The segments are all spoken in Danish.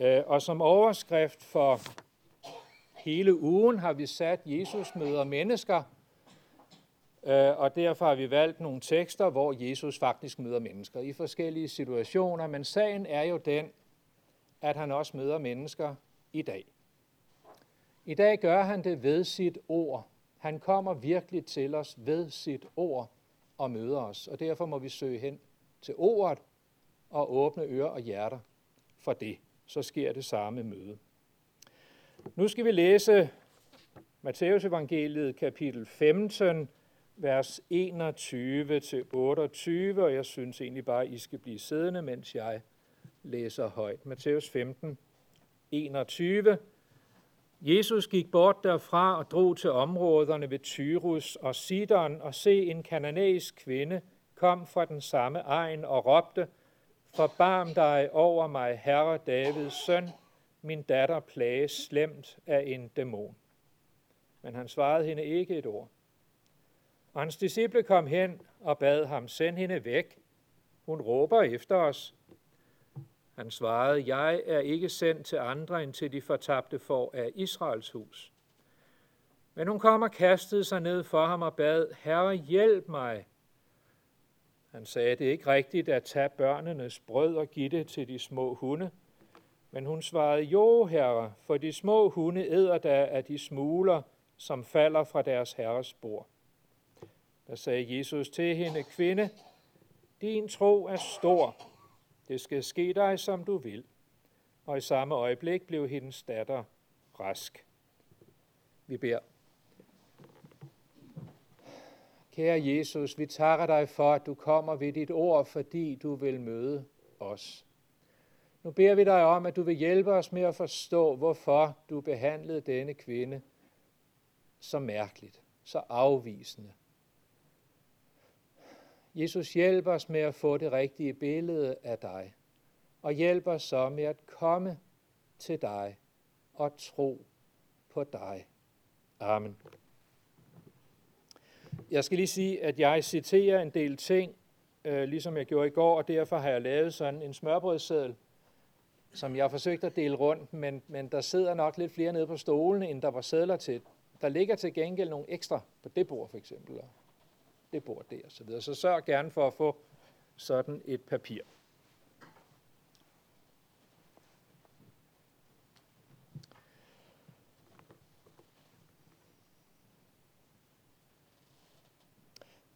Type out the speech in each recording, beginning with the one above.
Øh, og som overskrift for hele ugen har vi sat Jesus møder mennesker, øh, og derfor har vi valgt nogle tekster, hvor Jesus faktisk møder mennesker i forskellige situationer. Men sagen er jo den, at han også møder mennesker i dag. I dag gør han det ved sit ord. Han kommer virkelig til os ved sit ord og møder os, og derfor må vi søge hen til ordet og åbne ører og hjerter for det. Så sker det samme møde. Nu skal vi læse Matteus evangeliet kapitel 15, vers 21-28, og jeg synes egentlig bare, at I skal blive siddende, mens jeg læser højt. Matteus 15, 21. Jesus gik bort derfra og drog til områderne ved Tyrus og Sidon og se en kananæisk kvinde kom fra den samme egen og råbte, Forbarm dig over mig, Herre Davids søn, min datter plages slemt af en dæmon. Men han svarede hende ikke et ord. Og hans disciple kom hen og bad ham, send hende væk. Hun råber efter os. Han svarede, jeg er ikke sendt til andre end til de fortabte for af Israels hus. Men hun kom og kastede sig ned for ham og bad, Herre, hjælp mig. Han sagde, det er ikke rigtigt at tage børnenes brød og give det til de små hunde. Men hun svarede, jo, herre, for de små hunde æder da af de smuler, som falder fra deres herres bord. Der sagde Jesus til hende, kvinde, din tro er stor. Det skal ske dig, som du vil. Og i samme øjeblik blev hendes datter rask. Vi beder. Kære Jesus, vi takker dig for, at du kommer ved dit ord, fordi du vil møde os. Nu beder vi dig om, at du vil hjælpe os med at forstå, hvorfor du behandlede denne kvinde så mærkeligt, så afvisende. Jesus, hjælp os med at få det rigtige billede af dig, og hjælp os så med at komme til dig og tro på dig. Amen. Jeg skal lige sige, at jeg citerer en del ting, øh, ligesom jeg gjorde i går, og derfor har jeg lavet sådan en smørbrødsseddel, som jeg har forsøgt at dele rundt, men, men der sidder nok lidt flere nede på stolene, end der var sædler til. Der ligger til gengæld nogle ekstra på det bord for eksempel, og det bord der, så videre. Så sørg gerne for at få sådan et papir.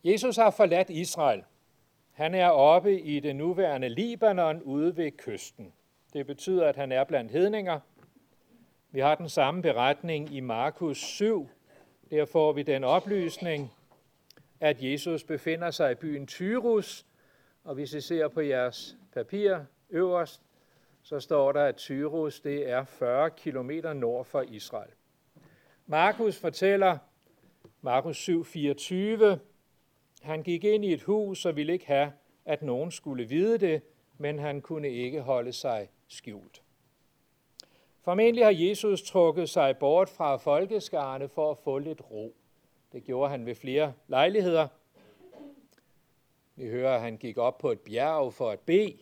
Jesus har forladt Israel. Han er oppe i det nuværende Libanon ude ved kysten. Det betyder, at han er blandt hedninger. Vi har den samme beretning i Markus 7. Der får vi den oplysning, at Jesus befinder sig i byen Tyrus, og hvis I ser på jeres papir øverst, så står der, at Tyrus det er 40 km nord for Israel. Markus fortæller, Markus 7, 24, han gik ind i et hus og ville ikke have, at nogen skulle vide det, men han kunne ikke holde sig skjult. Formentlig har Jesus trukket sig bort fra folkeskarne for at få lidt ro. Det gjorde han ved flere lejligheder. Vi hører, at han gik op på et bjerg for at bede,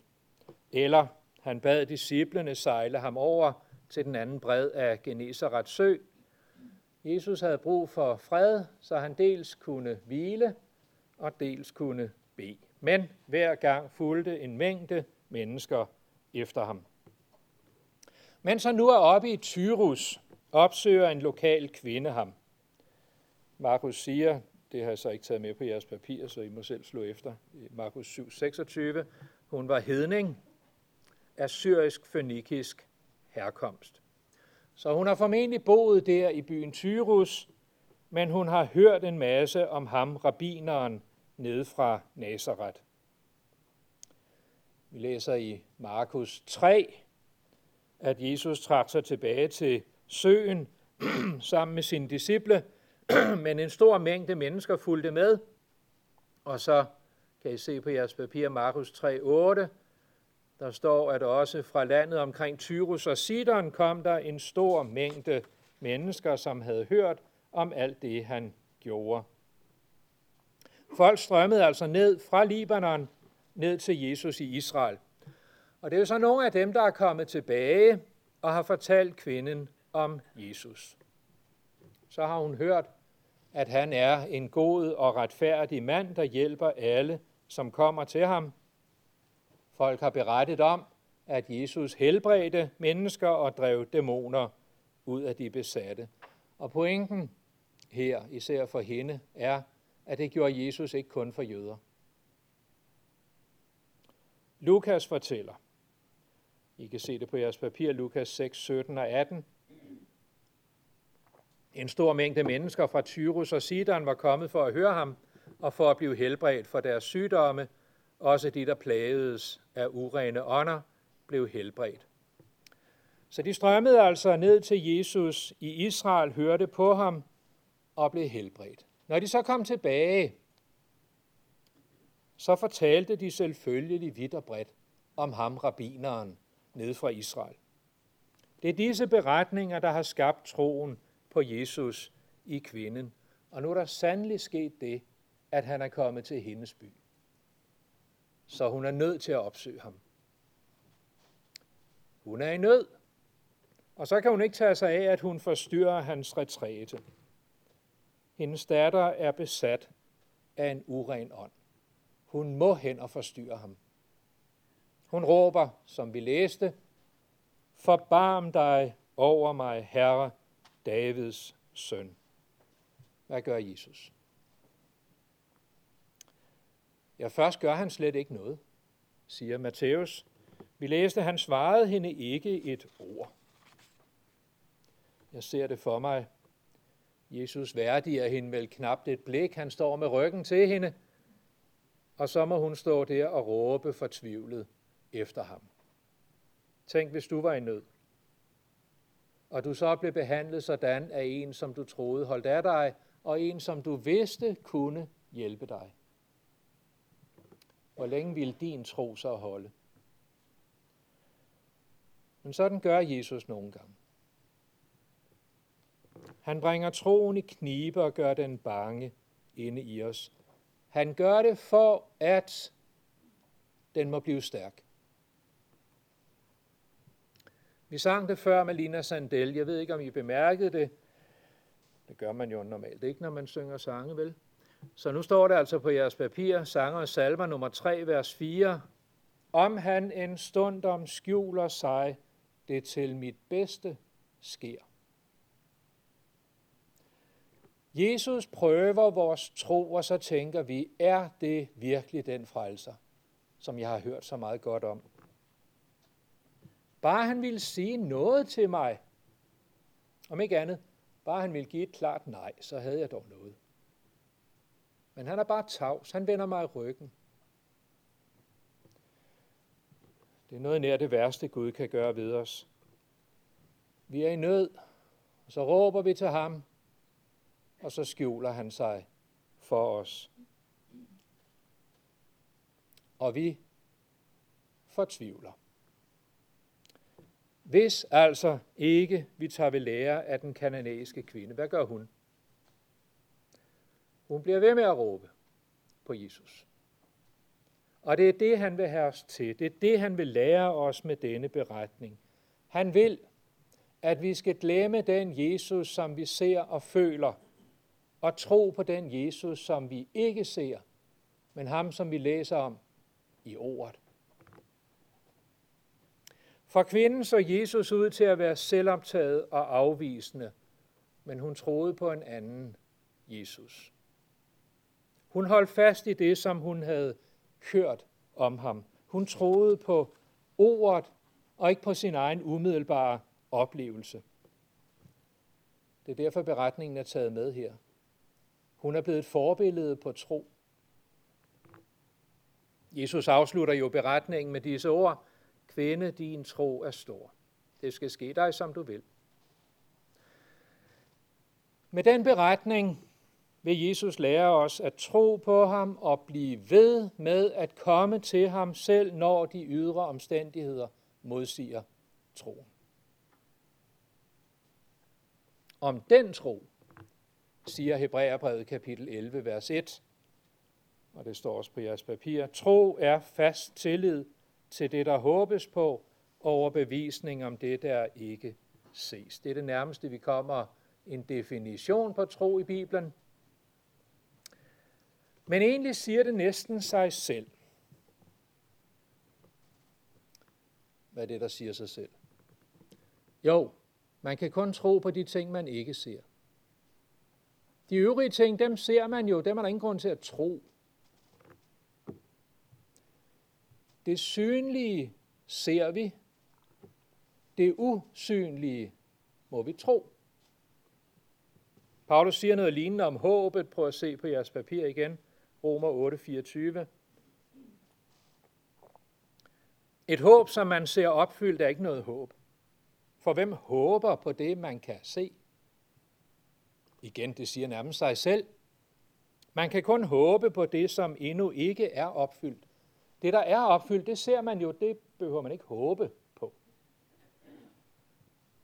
eller han bad disciplene sejle ham over til den anden bred af Genesarets sø. Jesus havde brug for fred, så han dels kunne hvile og dels kunne bede. Men hver gang fulgte en mængde mennesker efter ham. Mens han nu er oppe i Tyrus, opsøger en lokal kvinde ham. Markus siger, det har jeg så ikke taget med på jeres papir, så I må selv slå efter. Markus 7, 26. Hun var hedning af syrisk-fønikisk herkomst. Så hun har formentlig boet der i byen Tyrus, men hun har hørt en masse om ham, rabineren, ned fra Nazareth. Vi læser i Markus 3, at Jesus trak sig tilbage til søen sammen med sine disciple, men en stor mængde mennesker fulgte med. Og så kan I se på jeres papir Markus 3:8, der står, at også fra landet omkring Tyrus og Sidon kom der en stor mængde mennesker, som havde hørt om alt det, han gjorde. Folk strømmede altså ned fra Libanon ned til Jesus i Israel. Og det er jo så nogle af dem, der er kommet tilbage og har fortalt kvinden om Jesus. Så har hun hørt, at han er en god og retfærdig mand, der hjælper alle, som kommer til ham. Folk har berettet om, at Jesus helbredte mennesker og drev dæmoner ud af de besatte. Og pointen her, især for hende, er, at det gjorde Jesus ikke kun for jøder. Lukas fortæller, I kan se det på jeres papir, Lukas 6, 17 og 18. En stor mængde mennesker fra Tyrus og Sidon var kommet for at høre ham og for at blive helbredt for deres sygdomme. Også de, der plagedes af urene ånder, blev helbredt. Så de strømmede altså ned til Jesus i Israel, hørte på ham og blev helbredt. Når de så kom tilbage, så fortalte de selvfølgelig vidt og bredt om ham, rabineren, ned fra Israel. Det er disse beretninger, der har skabt troen på Jesus i kvinden. Og nu er der sandelig sket det, at han er kommet til hendes by. Så hun er nødt til at opsøge ham. Hun er i nød, og så kan hun ikke tage sig af, at hun forstyrrer hans retræte. Hendes datter er besat af en uren ånd. Hun må hen og forstyrre ham. Hun råber, som vi læste, Forbarm dig over mig, Herre, Davids søn. Hvad gør Jesus? Ja, først gør han slet ikke noget, siger Matthæus. Vi læste, han svarede hende ikke et ord. Jeg ser det for mig. Jesus værdiger hende vel knapt et blik. Han står med ryggen til hende, og så må hun stå der og råbe fortvivlet efter ham. Tænk, hvis du var i nød, og du så blev behandlet sådan af en, som du troede holdt af dig, og en, som du vidste kunne hjælpe dig. Hvor længe ville din tro så holde? Men sådan gør Jesus nogle gange. Han bringer troen i knibe og gør den bange inde i os. Han gør det for, at den må blive stærk. Vi sang det før med Lina Sandel. Jeg ved ikke, om I bemærkede det. Det gør man jo normalt ikke, når man synger sange, vel? Så nu står det altså på jeres papir, sanger og salmer nummer 3, vers 4. Om han en stund om skjuler sig, det til mit bedste sker. Jesus prøver vores tro, og så tænker vi, er det virkelig den frelser, som jeg har hørt så meget godt om? Bare han ville sige noget til mig, om ikke andet, bare han ville give et klart nej, så havde jeg dog noget. Men han er bare tavs, han vender mig i ryggen. Det er noget nær det værste, Gud kan gøre ved os. Vi er i nød, og så råber vi til ham, og så skjuler han sig for os. Og vi fortvivler. Hvis altså ikke vi tager ved lære af den kananæiske kvinde, hvad gør hun? Hun bliver ved med at råbe på Jesus. Og det er det, han vil have os til. Det er det, han vil lære os med denne beretning. Han vil, at vi skal glemme den Jesus, som vi ser og føler, og tro på den Jesus, som vi ikke ser, men ham, som vi læser om i ordet. For kvinden så Jesus ud til at være selvoptaget og afvisende, men hun troede på en anden Jesus. Hun holdt fast i det, som hun havde hørt om ham. Hun troede på ordet og ikke på sin egen umiddelbare oplevelse. Det er derfor beretningen er taget med her. Hun er blevet et forbillede på tro. Jesus afslutter jo beretningen med disse ord. Kvinde, din tro er stor. Det skal ske dig, som du vil. Med den beretning vil Jesus lære os at tro på ham og blive ved med at komme til ham selv, når de ydre omstændigheder modsiger troen. Om den tro, siger Hebræerbrevet kapitel 11, vers 1, og det står også på jeres papir, tro er fast tillid til det, der håbes på, og overbevisning om det, der ikke ses. Det er det nærmeste, vi kommer en definition på tro i Bibelen. Men egentlig siger det næsten sig selv. Hvad er det, der siger sig selv? Jo, man kan kun tro på de ting, man ikke ser. De øvrige ting, dem ser man jo, dem er der ingen grund til at tro. Det synlige ser vi. Det usynlige må vi tro. Paulus siger noget lignende om håbet. Prøv at se på jeres papir igen. Romer 8:24. Et håb, som man ser opfyldt, er ikke noget håb. For hvem håber på det, man kan se? Igen, det siger nærmest sig selv. Man kan kun håbe på det, som endnu ikke er opfyldt. Det, der er opfyldt, det ser man jo, det behøver man ikke håbe på.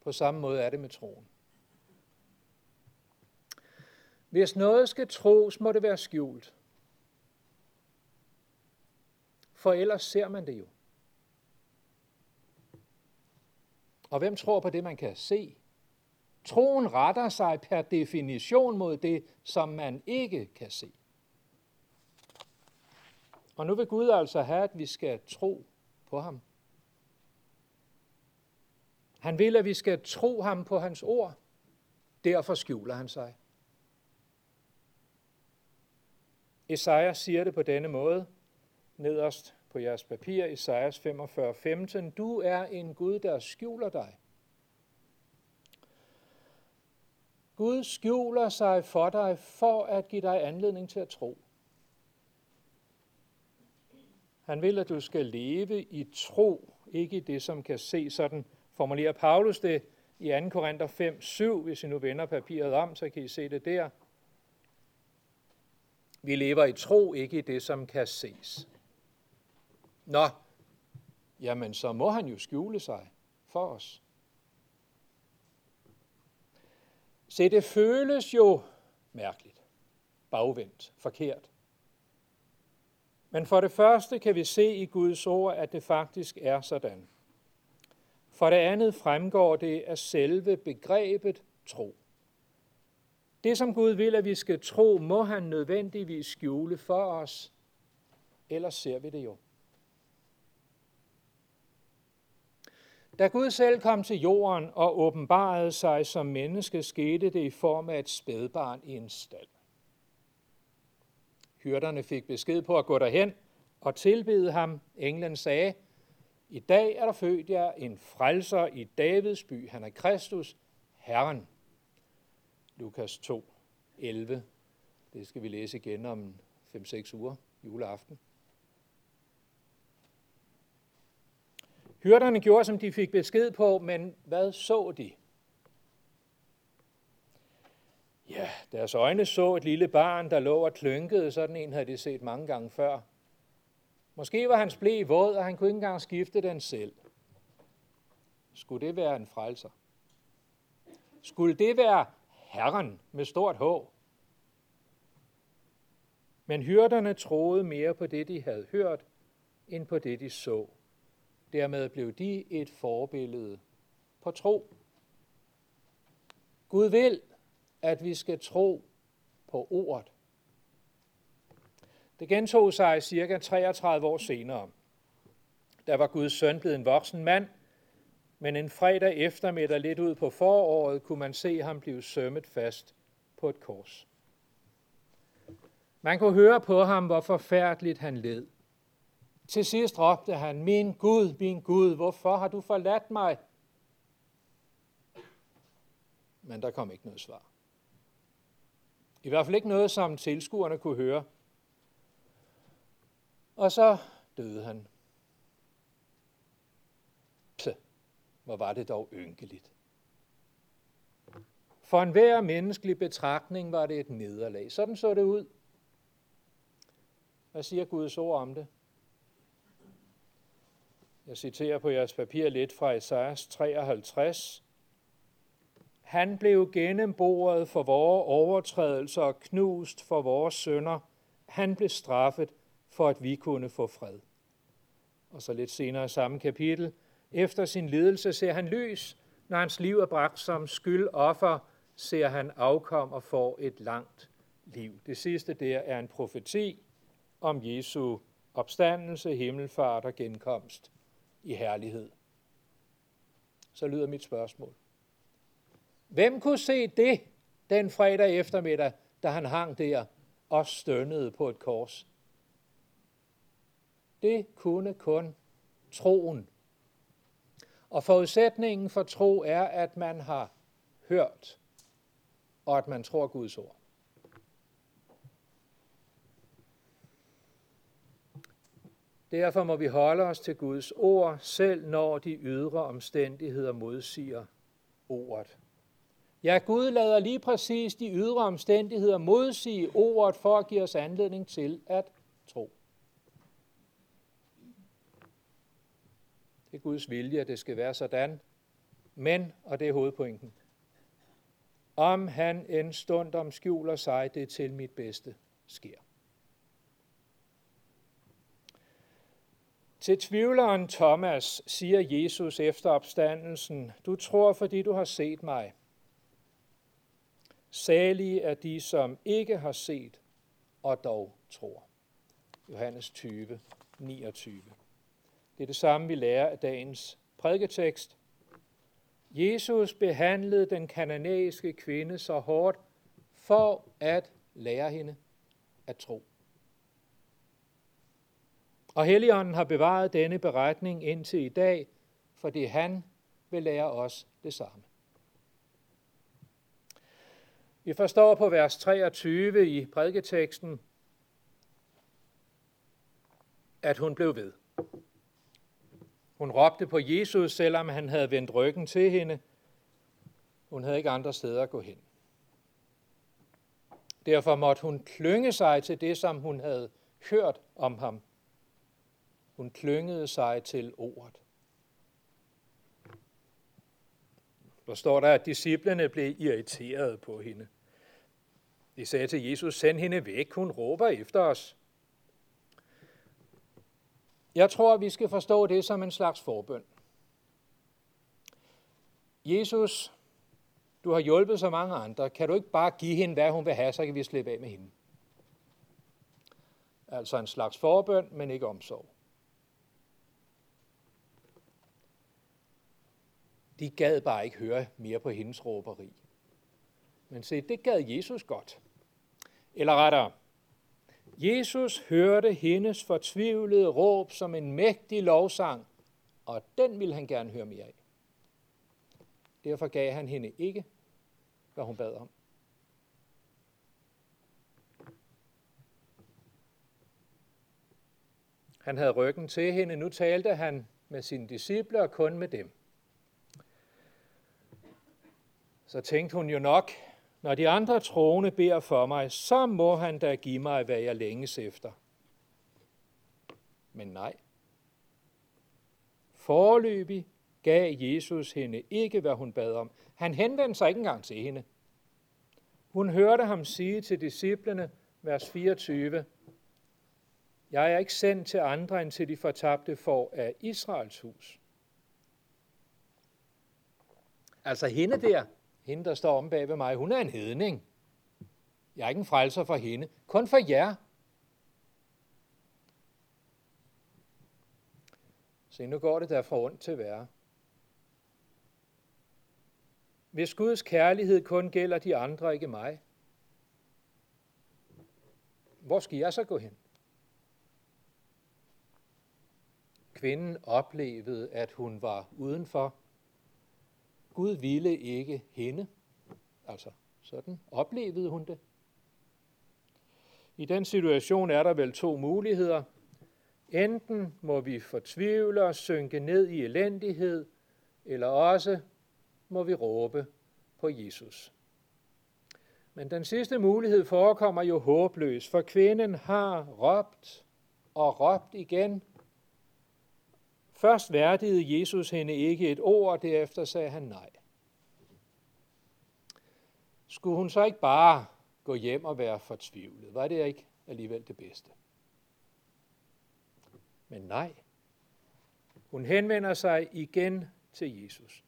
På samme måde er det med troen. Hvis noget skal tros, må det være skjult. For ellers ser man det jo. Og hvem tror på det, man kan se? Troen retter sig per definition mod det, som man ikke kan se. Og nu vil Gud altså have, at vi skal tro på ham. Han vil, at vi skal tro ham på hans ord. Derfor skjuler han sig. Esajas siger det på denne måde, nederst på jeres papir, Esajas 45:15. Du er en Gud, der skjuler dig. Gud skjuler sig for dig for at give dig anledning til at tro. Han vil, at du skal leve i tro, ikke i det, som kan se. Sådan formulerer Paulus det i 2. Korinther 5, 7. Hvis I nu vender papiret om, så kan I se det der. Vi lever i tro, ikke i det, som kan ses. Nå, jamen så må han jo skjule sig for os. Se, det føles jo mærkeligt, bagvendt, forkert. Men for det første kan vi se i Guds ord, at det faktisk er sådan. For det andet fremgår det af selve begrebet tro. Det, som Gud vil, at vi skal tro, må han nødvendigvis skjule for os, ellers ser vi det jo. Da Gud selv kom til jorden og åbenbarede sig som menneske, skete det i form af et spædbarn i en stald. Hyrderne fik besked på at gå derhen og tilbede ham. Englen sagde, i dag er der født jer en frelser i Davids by. Han er Kristus, Herren. Lukas 2, 11. Det skal vi læse igen om 5-6 uger, juleaften. Hyrderne gjorde, som de fik besked på, men hvad så de? Ja, deres øjne så et lille barn, der lå og klynkede. Sådan en havde de set mange gange før. Måske var hans blæ våd, og han kunne ikke engang skifte den selv. Skulle det være en frelser? Skulle det være Herren med stort H? Men hyrderne troede mere på det, de havde hørt, end på det, de så. Dermed blev de et forbillede på tro. Gud vil, at vi skal tro på ordet. Det gentog sig cirka 33 år senere. Der var Guds søn blevet en voksen mand, men en fredag eftermiddag lidt ud på foråret kunne man se ham blive sømmet fast på et kors. Man kunne høre på ham, hvor forfærdeligt han led. Til sidst råbte han, min Gud, min Gud, hvorfor har du forladt mig? Men der kom ikke noget svar. I hvert fald ikke noget, som tilskuerne kunne høre. Og så døde han. Så, hvor var det dog ynkeligt. For enhver menneskelig betragtning var det et nederlag. Sådan så det ud. Hvad siger Guds ord om det? Jeg citerer på jeres papir lidt fra Esajas 53. Han blev gennemboret for vores overtrædelser og knust for vores sønder. Han blev straffet for, at vi kunne få fred. Og så lidt senere i samme kapitel, efter sin lidelse ser han lys, når hans liv er bragt som skyldoffer, ser han afkom og får et langt liv. Det sidste der er en profeti om Jesu opstandelse, himmelfart og genkomst i herlighed. Så lyder mit spørgsmål. Hvem kunne se det den fredag eftermiddag, da han hang der og stønnede på et kors? Det kunne kun troen. Og forudsætningen for tro er, at man har hørt, og at man tror Guds ord. Derfor må vi holde os til Guds ord, selv når de ydre omstændigheder modsiger ordet. Ja, Gud lader lige præcis de ydre omstændigheder modsige ordet for at give os anledning til at tro. Det er Guds vilje, at det skal være sådan. Men, og det er hovedpointen, om han en stund om skjuler sig, det til mit bedste sker. Til tvivleren Thomas siger Jesus efter opstandelsen, du tror, fordi du har set mig. Salige er de, som ikke har set og dog tror. Johannes 20, 29. Det er det samme, vi lærer af dagens prædiketekst. Jesus behandlede den kananæiske kvinde så hårdt for at lære hende at tro. Og Helligånden har bevaret denne beretning indtil i dag, fordi han vil lære os det samme. Vi forstår på vers 23 i prædiketeksten, at hun blev ved. Hun råbte på Jesus, selvom han havde vendt ryggen til hende. Hun havde ikke andre steder at gå hen. Derfor måtte hun klynge sig til det, som hun havde hørt om ham. Hun klyngede sig til ordet. Der står der, at disciplene blev irriteret på hende. De sagde til Jesus, send hende væk, hun råber efter os. Jeg tror, vi skal forstå det som en slags forbøn. Jesus, du har hjulpet så mange andre. Kan du ikke bare give hende, hvad hun vil have, så kan vi slippe af med hende? Altså en slags forbøn, men ikke omsorg. De gad bare ikke høre mere på hendes råberi. Men se, det gad Jesus godt. Eller rettere, Jesus hørte hendes fortvivlede råb som en mægtig lovsang, og den ville han gerne høre mere af. Derfor gav han hende ikke, hvad hun bad om. Han havde ryggen til hende. Nu talte han med sine disciple og kun med dem. Så tænkte hun jo nok, når de andre troende beder for mig, så må han da give mig, hvad jeg længes efter. Men nej. Forløbig gav Jesus hende ikke, hvad hun bad om. Han henvendte sig ikke engang til hende. Hun hørte ham sige til disciplene, vers 24, Jeg er ikke sendt til andre end til de fortabte for af Israels hus. Altså hende der, hende, der står om bag ved mig, hun er en hedning. Jeg er ikke en frelser for hende, kun for jer. Se, nu går det der fra ondt til værre. Hvis Guds kærlighed kun gælder de andre, ikke mig, hvor skal jeg så gå hen? Kvinden oplevede, at hun var udenfor, Gud ville ikke hende. Altså, sådan oplevede hun det. I den situation er der vel to muligheder. Enten må vi fortvivle og synke ned i elendighed, eller også må vi råbe på Jesus. Men den sidste mulighed forekommer jo håbløs, for kvinden har råbt og råbt igen Først værdigede Jesus hende ikke et ord, og derefter sagde han nej. Skulle hun så ikke bare gå hjem og være fortvivlet? Var det ikke alligevel det bedste? Men nej, Hun henvender sig igen til Jesus.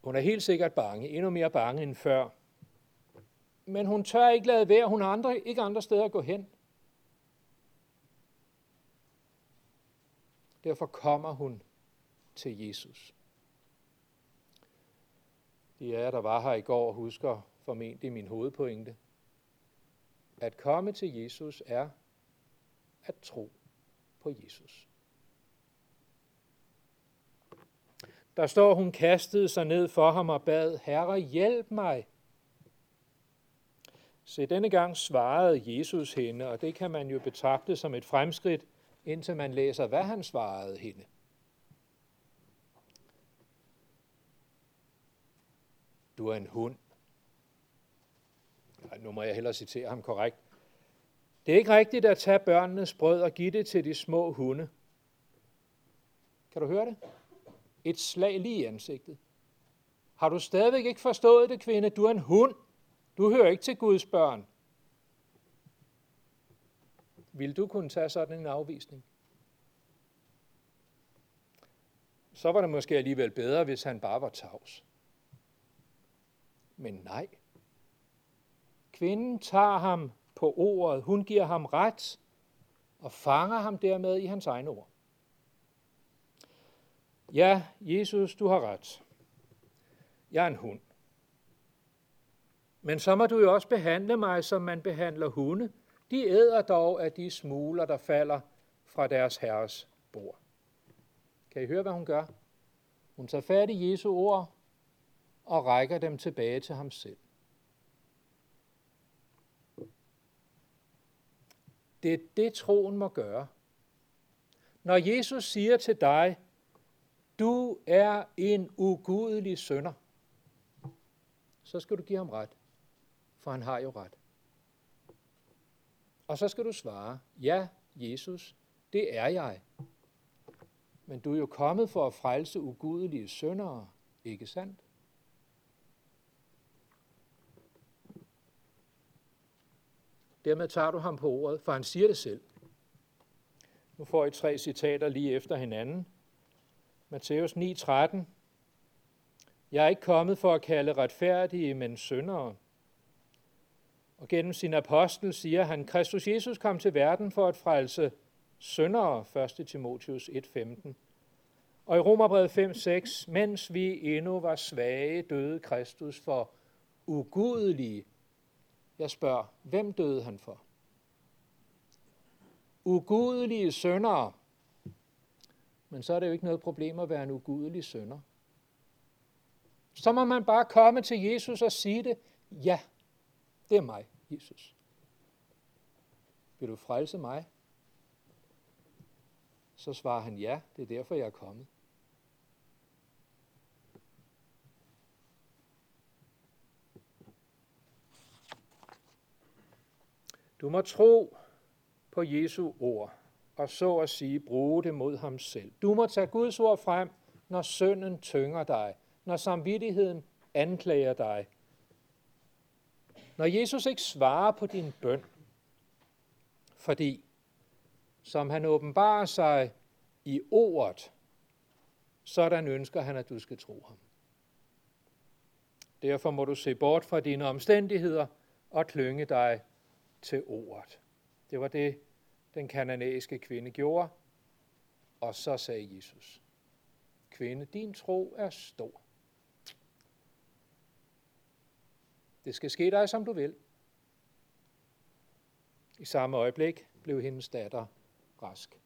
Hun er helt sikkert bange, endnu mere bange end før. Men hun tør ikke lade være, hun har andre, ikke andre steder at gå hen. Derfor kommer hun til Jesus. De er, der var her i går, husker formentlig min hovedpointe. At komme til Jesus er at tro på Jesus. Der står, hun kastede sig ned for ham og bad, Herre, hjælp mig. Så denne gang svarede Jesus hende, og det kan man jo betragte som et fremskridt, indtil man læser, hvad han svarede hende. Du er en hund. Nej, nu må jeg hellere citere ham korrekt. Det er ikke rigtigt at tage børnenes brød og give det til de små hunde. Kan du høre det? Et slag lige i ansigtet. Har du stadigvæk ikke forstået det, kvinde? Du er en hund. Du hører ikke til Guds børn. Vil du kunne tage sådan en afvisning? Så var det måske alligevel bedre, hvis han bare var tavs. Men nej. Kvinden tager ham på ordet. Hun giver ham ret og fanger ham dermed i hans egne ord. Ja, Jesus, du har ret. Jeg er en hund. Men så må du jo også behandle mig, som man behandler hunde. De æder dog af de smuler, der falder fra deres herres bord. Kan I høre, hvad hun gør? Hun tager fat i Jesu ord og rækker dem tilbage til ham selv. Det er det, troen må gøre. Når Jesus siger til dig, du er en ugudelig sønder, så skal du give ham ret, for han har jo ret. Og så skal du svare, ja, Jesus, det er jeg. Men du er jo kommet for at frelse ugudelige søndere, ikke sandt? Dermed tager du ham på ordet, for han siger det selv. Nu får I tre citater lige efter hinanden. Matthæus 9:13. Jeg er ikke kommet for at kalde retfærdige, men syndere. Og gennem sin apostel siger han, Kristus Jesus kom til verden for at frelse syndere, 1. Timotheus 1:15. Og i Romerbrevet 5:6, mens vi endnu var svage, døde Kristus for ugudelige. Jeg spørger, hvem døde han for? Ugudelige syndere. Men så er det jo ikke noget problem at være en ugudelig sønder. Så må man bare komme til Jesus og sige det. Ja, det er mig, Jesus. Vil du frelse mig? Så svarer han ja, det er derfor jeg er kommet. Du må tro på Jesu ord, og så at sige bruge det mod ham selv. Du må tage Guds ord frem, når synden tynger dig, når samvittigheden anklager dig. Når Jesus ikke svarer på din bøn, fordi, som han åbenbarer sig i ordet, sådan ønsker han, at du skal tro ham. Derfor må du se bort fra dine omstændigheder og klynge dig til ordet. Det var det, den kananæiske kvinde gjorde. Og så sagde Jesus, kvinde, din tro er stor. Det skal ske dig, som du vil. I samme øjeblik blev hendes datter rask.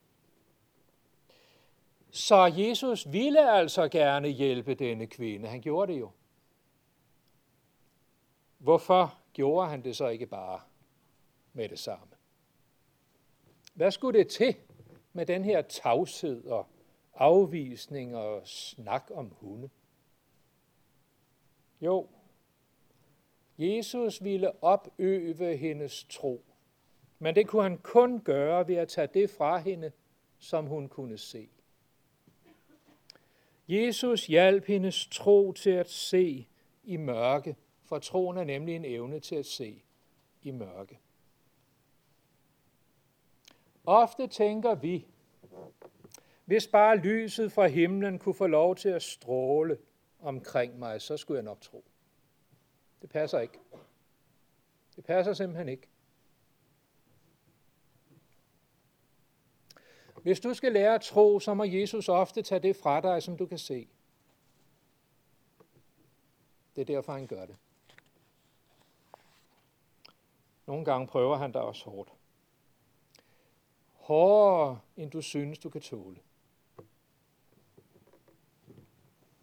Så Jesus ville altså gerne hjælpe denne kvinde. Han gjorde det jo. Hvorfor gjorde han det så ikke bare med det samme? Hvad skulle det til med den her tavshed og afvisning og snak om hunde? Jo, Jesus ville opøve hendes tro, men det kunne han kun gøre ved at tage det fra hende, som hun kunne se. Jesus hjalp hendes tro til at se i mørke, for troen er nemlig en evne til at se i mørke. Ofte tænker vi, hvis bare lyset fra himlen kunne få lov til at stråle omkring mig, så skulle jeg nok tro. Det passer ikke. Det passer simpelthen ikke. Hvis du skal lære at tro, så må Jesus ofte tage det fra dig, som du kan se. Det er derfor, han gør det. Nogle gange prøver han dig også hårdt. Hårdere, end du synes, du kan tåle.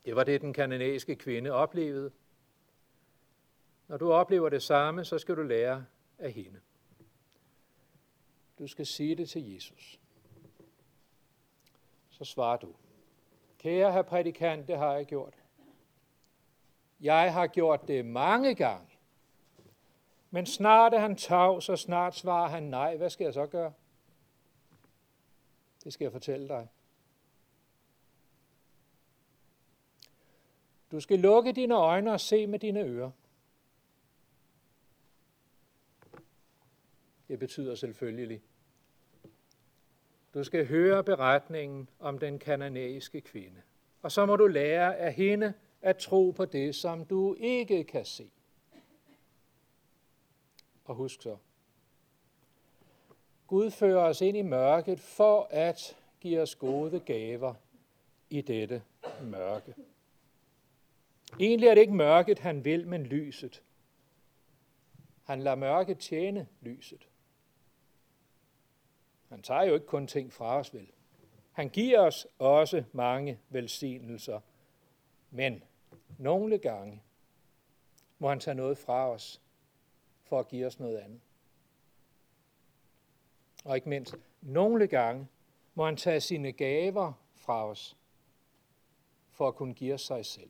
Det var det, den kanadiske kvinde oplevede. Når du oplever det samme, så skal du lære af hende. Du skal sige det til Jesus. Så svarer du. Kære herr prædikant, det har jeg gjort. Jeg har gjort det mange gange. Men snart er han tavs, og snart svarer han nej. Hvad skal jeg så gøre? Det skal jeg fortælle dig. Du skal lukke dine øjne og se med dine ører. Det betyder selvfølgelig. Du skal høre beretningen om den kananæiske kvinde. Og så må du lære af hende at tro på det, som du ikke kan se. Og husk så, Gud fører os ind i mørket for at give os gode gaver i dette mørke. Egentlig er det ikke mørket, han vil, men lyset. Han lader mørket tjene lyset. Han tager jo ikke kun ting fra os, vel? Han giver os også mange velsignelser, men nogle gange må han tage noget fra os for at give os noget andet. Og ikke mindst, nogle gange må han tage sine gaver fra os for at kunne give os sig selv.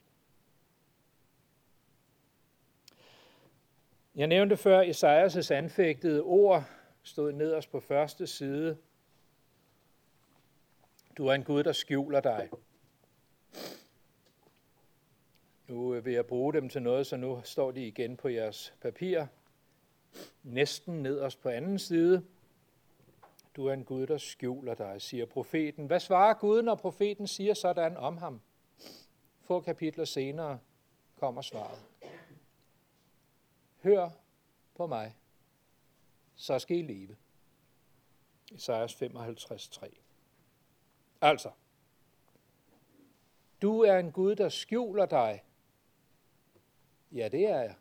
Jeg nævnte før Esajas' anfægtede ord, stod nederst på første side. Du er en Gud, der skjuler dig. Nu øh, vil jeg bruge dem til noget, så nu står de igen på jeres papir. Næsten nederst på anden side. Du er en Gud, der skjuler dig, siger profeten. Hvad svarer Gud, når profeten siger sådan om ham? Få kapitler senere kommer svaret. Hør på mig, så skal I leve. Esajas 55, 3. Altså, du er en Gud, der skjuler dig. Ja, det er jeg.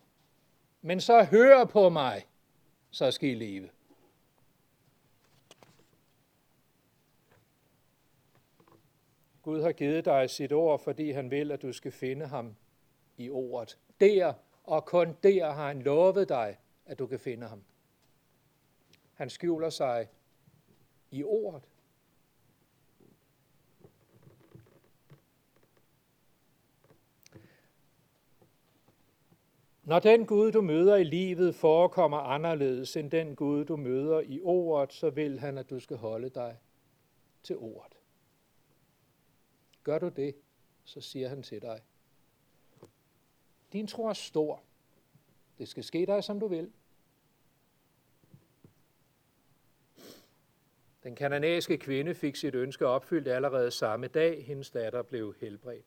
Men så hør på mig, så skal I leve. Gud har givet dig sit ord, fordi han vil, at du skal finde ham i ordet. Der og kun der har han lovet dig, at du kan finde ham. Han skjuler sig i ordet. Når den Gud, du møder i livet, forekommer anderledes end den Gud, du møder i ordet, så vil han, at du skal holde dig til ordet. Gør du det, så siger han til dig, din tro er stor. Det skal ske dig, som du vil. Den kananæiske kvinde fik sit ønske opfyldt allerede samme dag, hendes datter blev helbredt.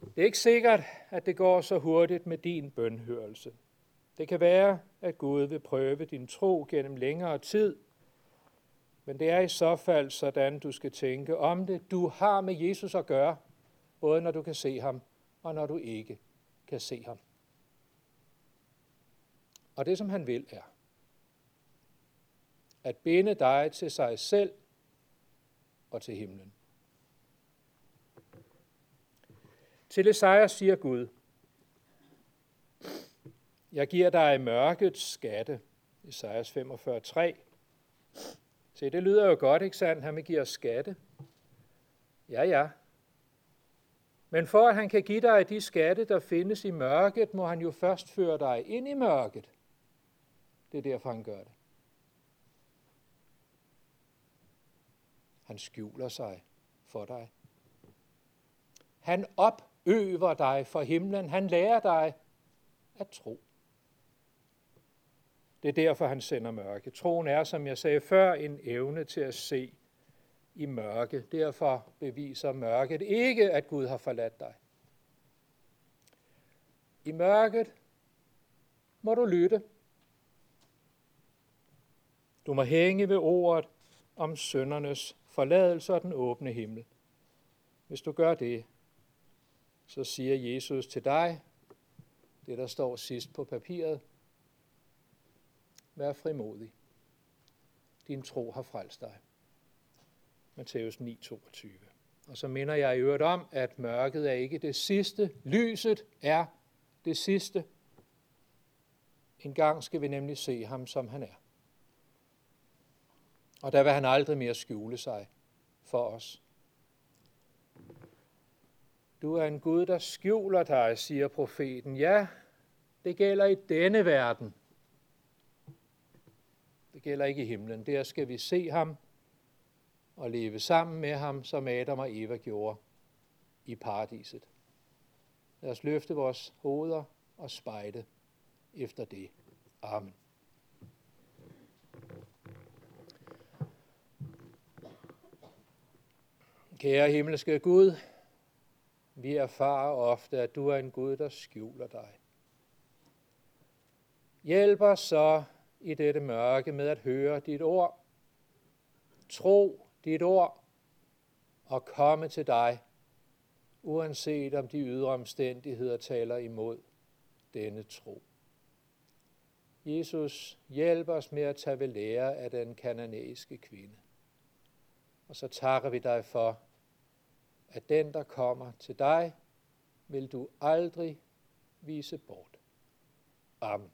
Det er ikke sikkert, at det går så hurtigt med din bønhørelse. Det kan være, at Gud vil prøve din tro gennem længere tid, men det er i så fald sådan, du skal tænke om det. Du har med Jesus at gøre, både når du kan se ham, og når du ikke kan se ham. Og det, som han vil, er at binde dig til sig selv og til himlen. Til Esajas siger Gud, jeg giver dig mørkets skatte, Esajas 45.3. Se, det lyder jo godt, ikke sandt? Han vil give os skatte. Ja, ja. Men for at han kan give dig de skatte, der findes i mørket, må han jo først føre dig ind i mørket. Det er derfor, han gør det. Han skjuler sig for dig. Han opøver dig for himlen. Han lærer dig at tro. Det er derfor, han sender mørke. Troen er, som jeg sagde før, en evne til at se i mørke. Derfor beviser mørket ikke, at Gud har forladt dig. I mørket må du lytte. Du må hænge ved ordet om søndernes forladelse og den åbne himmel. Hvis du gør det, så siger Jesus til dig, det der står sidst på papiret, vær frimodig. Din tro har frelst dig. Matthæus 9:22. Og så minder jeg i øvrigt om, at mørket er ikke det sidste. Lyset er det sidste. En gang skal vi nemlig se ham, som han er. Og der vil han aldrig mere skjule sig for os. Du er en Gud, der skjuler dig, siger profeten. Ja, det gælder i denne verden. Det gælder ikke i himlen. Der skal vi se ham og leve sammen med ham, som Adam og Eva gjorde i paradiset. Lad os løfte vores hoveder og spejde efter det. Amen. Kære himmelske Gud, vi erfarer ofte, at du er en Gud, der skjuler dig. Hjælp os så i dette mørke med at høre dit ord, tro dit ord og komme til dig, uanset om de ydre omstændigheder taler imod denne tro. Jesus, hjælp os med at tage ved lære af den kananæiske kvinde. Og så takker vi dig for, at den, der kommer til dig, vil du aldrig vise bort. Amen.